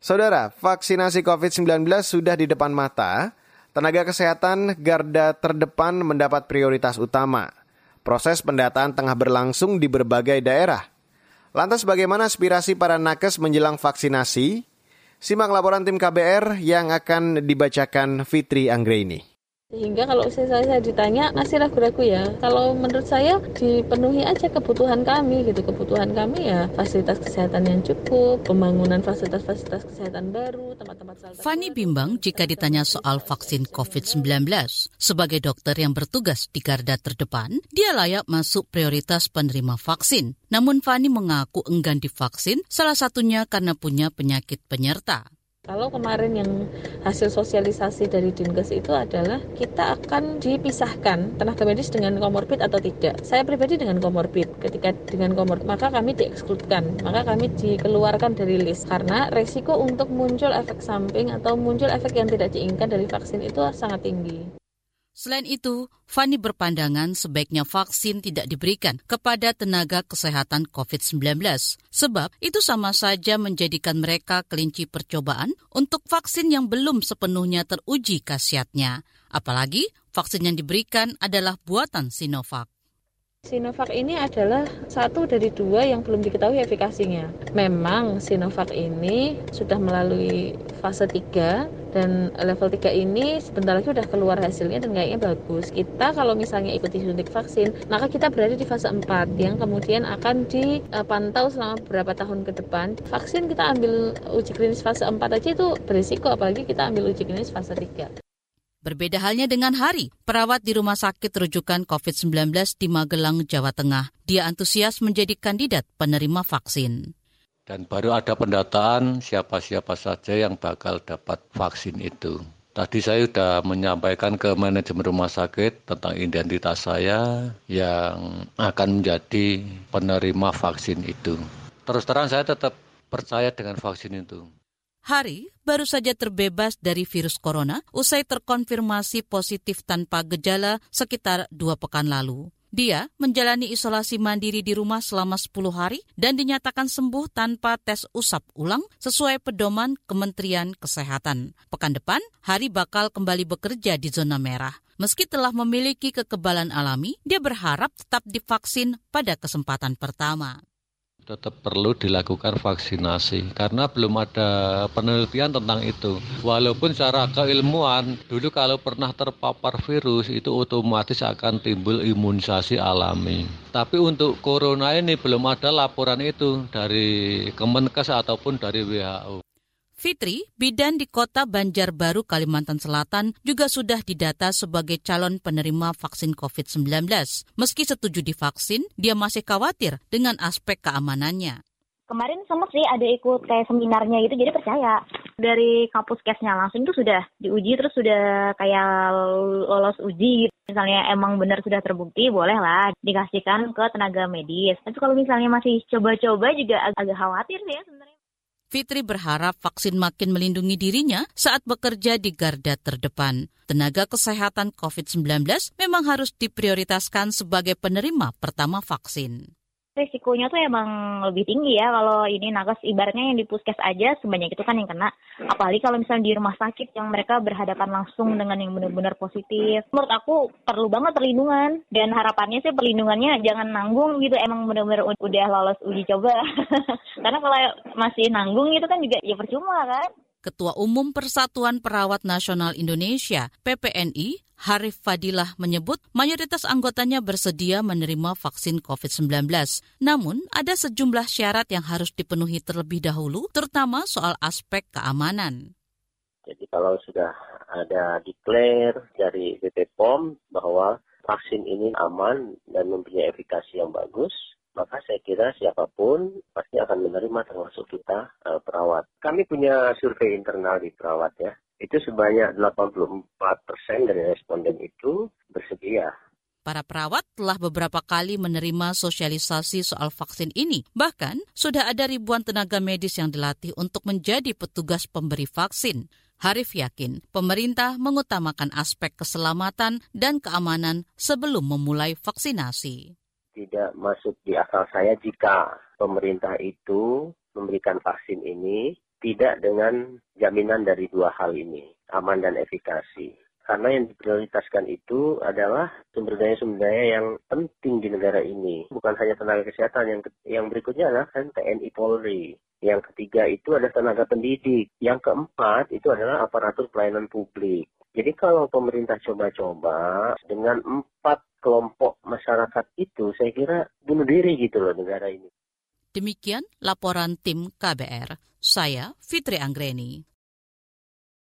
Saudara, vaksinasi COVID-19 sudah di depan mata. Tenaga kesehatan garda terdepan mendapat prioritas utama. Proses pendataan tengah berlangsung di berbagai daerah. Lantas bagaimana aspirasi para nakes menjelang vaksinasi? Simak laporan tim KBR yang akan dibacakan Fitri Anggreni. Sehingga kalau saya, saya ditanya masih ragu-ragu ya. Kalau menurut saya dipenuhi aja kebutuhan kami gitu. Kebutuhan kami ya fasilitas kesehatan yang cukup, pembangunan fasilitas-fasilitas kesehatan baru, tempat-tempat Fani bimbang jika ditanya soal vaksin COVID-19. Sebagai dokter yang bertugas di garda terdepan, dia layak masuk prioritas penerima vaksin. Namun Fani mengaku enggan divaksin, salah satunya karena punya penyakit penyerta. Kalau kemarin yang hasil sosialisasi dari Dinkes itu adalah kita akan dipisahkan tenaga medis dengan komorbid atau tidak. Saya pribadi dengan komorbid. Ketika dengan komorbid maka kami diekskludkan, maka kami dikeluarkan dari list karena resiko untuk muncul efek samping atau muncul efek yang tidak diinginkan dari vaksin itu sangat tinggi. Selain itu, Fani berpandangan sebaiknya vaksin tidak diberikan kepada tenaga kesehatan COVID-19, sebab itu sama saja menjadikan mereka kelinci percobaan untuk vaksin yang belum sepenuhnya teruji khasiatnya. Apalagi vaksin yang diberikan adalah buatan Sinovac. Sinovac ini adalah satu dari dua yang belum diketahui efikasinya. Memang Sinovac ini sudah melalui fase 3 dan level 3 ini sebentar lagi sudah keluar hasilnya dan kayaknya bagus. Kita kalau misalnya ikuti suntik vaksin, maka kita berada di fase 4 yang kemudian akan dipantau selama beberapa tahun ke depan. Vaksin kita ambil uji klinis fase 4 aja itu berisiko apalagi kita ambil uji klinis fase 3. Berbeda halnya dengan Hari, perawat di Rumah Sakit Rujukan COVID-19 di Magelang, Jawa Tengah. Dia antusias menjadi kandidat penerima vaksin. Dan baru ada pendataan siapa-siapa saja yang bakal dapat vaksin itu. Tadi saya sudah menyampaikan ke manajemen rumah sakit tentang identitas saya yang akan menjadi penerima vaksin itu. Terus terang saya tetap percaya dengan vaksin itu. Hari baru saja terbebas dari virus corona usai terkonfirmasi positif tanpa gejala sekitar dua pekan lalu. Dia menjalani isolasi mandiri di rumah selama 10 hari dan dinyatakan sembuh tanpa tes usap ulang sesuai pedoman Kementerian Kesehatan. Pekan depan, Hari bakal kembali bekerja di zona merah. Meski telah memiliki kekebalan alami, dia berharap tetap divaksin pada kesempatan pertama tetap perlu dilakukan vaksinasi karena belum ada penelitian tentang itu. Walaupun secara keilmuan dulu kalau pernah terpapar virus itu otomatis akan timbul imunisasi alami. Tapi untuk corona ini belum ada laporan itu dari Kemenkes ataupun dari WHO. Fitri, bidan di kota Banjarbaru, Kalimantan Selatan juga sudah didata sebagai calon penerima vaksin COVID-19. Meski setuju divaksin, dia masih khawatir dengan aspek keamanannya. Kemarin sempat sih ada ikut kayak seminarnya gitu, jadi percaya. Dari kampus kesnya langsung itu sudah diuji, terus sudah kayak lolos uji. Misalnya emang benar sudah terbukti, bolehlah dikasihkan ke tenaga medis. Tapi kalau misalnya masih coba-coba juga agak khawatir sih ya. Fitri berharap vaksin makin melindungi dirinya saat bekerja di garda terdepan. Tenaga kesehatan COVID-19 memang harus diprioritaskan sebagai penerima pertama vaksin risikonya tuh emang lebih tinggi ya. Kalau ini nakes ibaratnya yang di puskes aja sebanyak itu kan yang kena. Apalagi kalau misalnya di rumah sakit yang mereka berhadapan langsung dengan yang benar-benar positif. Menurut aku perlu banget perlindungan. Dan harapannya sih perlindungannya jangan nanggung gitu. Emang benar-benar udah lolos uji coba. Karena kalau masih nanggung itu kan juga ya percuma kan? Ketua Umum Persatuan Perawat Nasional Indonesia (PPNI) Harif Fadilah menyebut mayoritas anggotanya bersedia menerima vaksin COVID-19. Namun, ada sejumlah syarat yang harus dipenuhi terlebih dahulu, terutama soal aspek keamanan. Jadi kalau sudah ada declare dari BP POM bahwa vaksin ini aman dan mempunyai efikasi yang bagus, maka saya kira siapa pun pasti akan menerima termasuk kita uh, perawat. Kami punya survei internal di perawat ya. Itu sebanyak 84 persen dari responden itu bersedia. Para perawat telah beberapa kali menerima sosialisasi soal vaksin ini. Bahkan, sudah ada ribuan tenaga medis yang dilatih untuk menjadi petugas pemberi vaksin. Harif yakin pemerintah mengutamakan aspek keselamatan dan keamanan sebelum memulai vaksinasi tidak masuk di akal saya jika pemerintah itu memberikan vaksin ini tidak dengan jaminan dari dua hal ini, aman dan efikasi. Karena yang diprioritaskan itu adalah sumber daya-sumber daya yang penting di negara ini. Bukan hanya tenaga kesehatan, yang yang berikutnya adalah kan TNI Polri. Yang ketiga itu adalah tenaga pendidik. Yang keempat itu adalah aparatur pelayanan publik. Jadi kalau pemerintah coba-coba dengan empat kelompok masyarakat itu, saya kira bunuh diri gitu loh negara ini. Demikian laporan tim KBR. Saya Fitri Anggreni.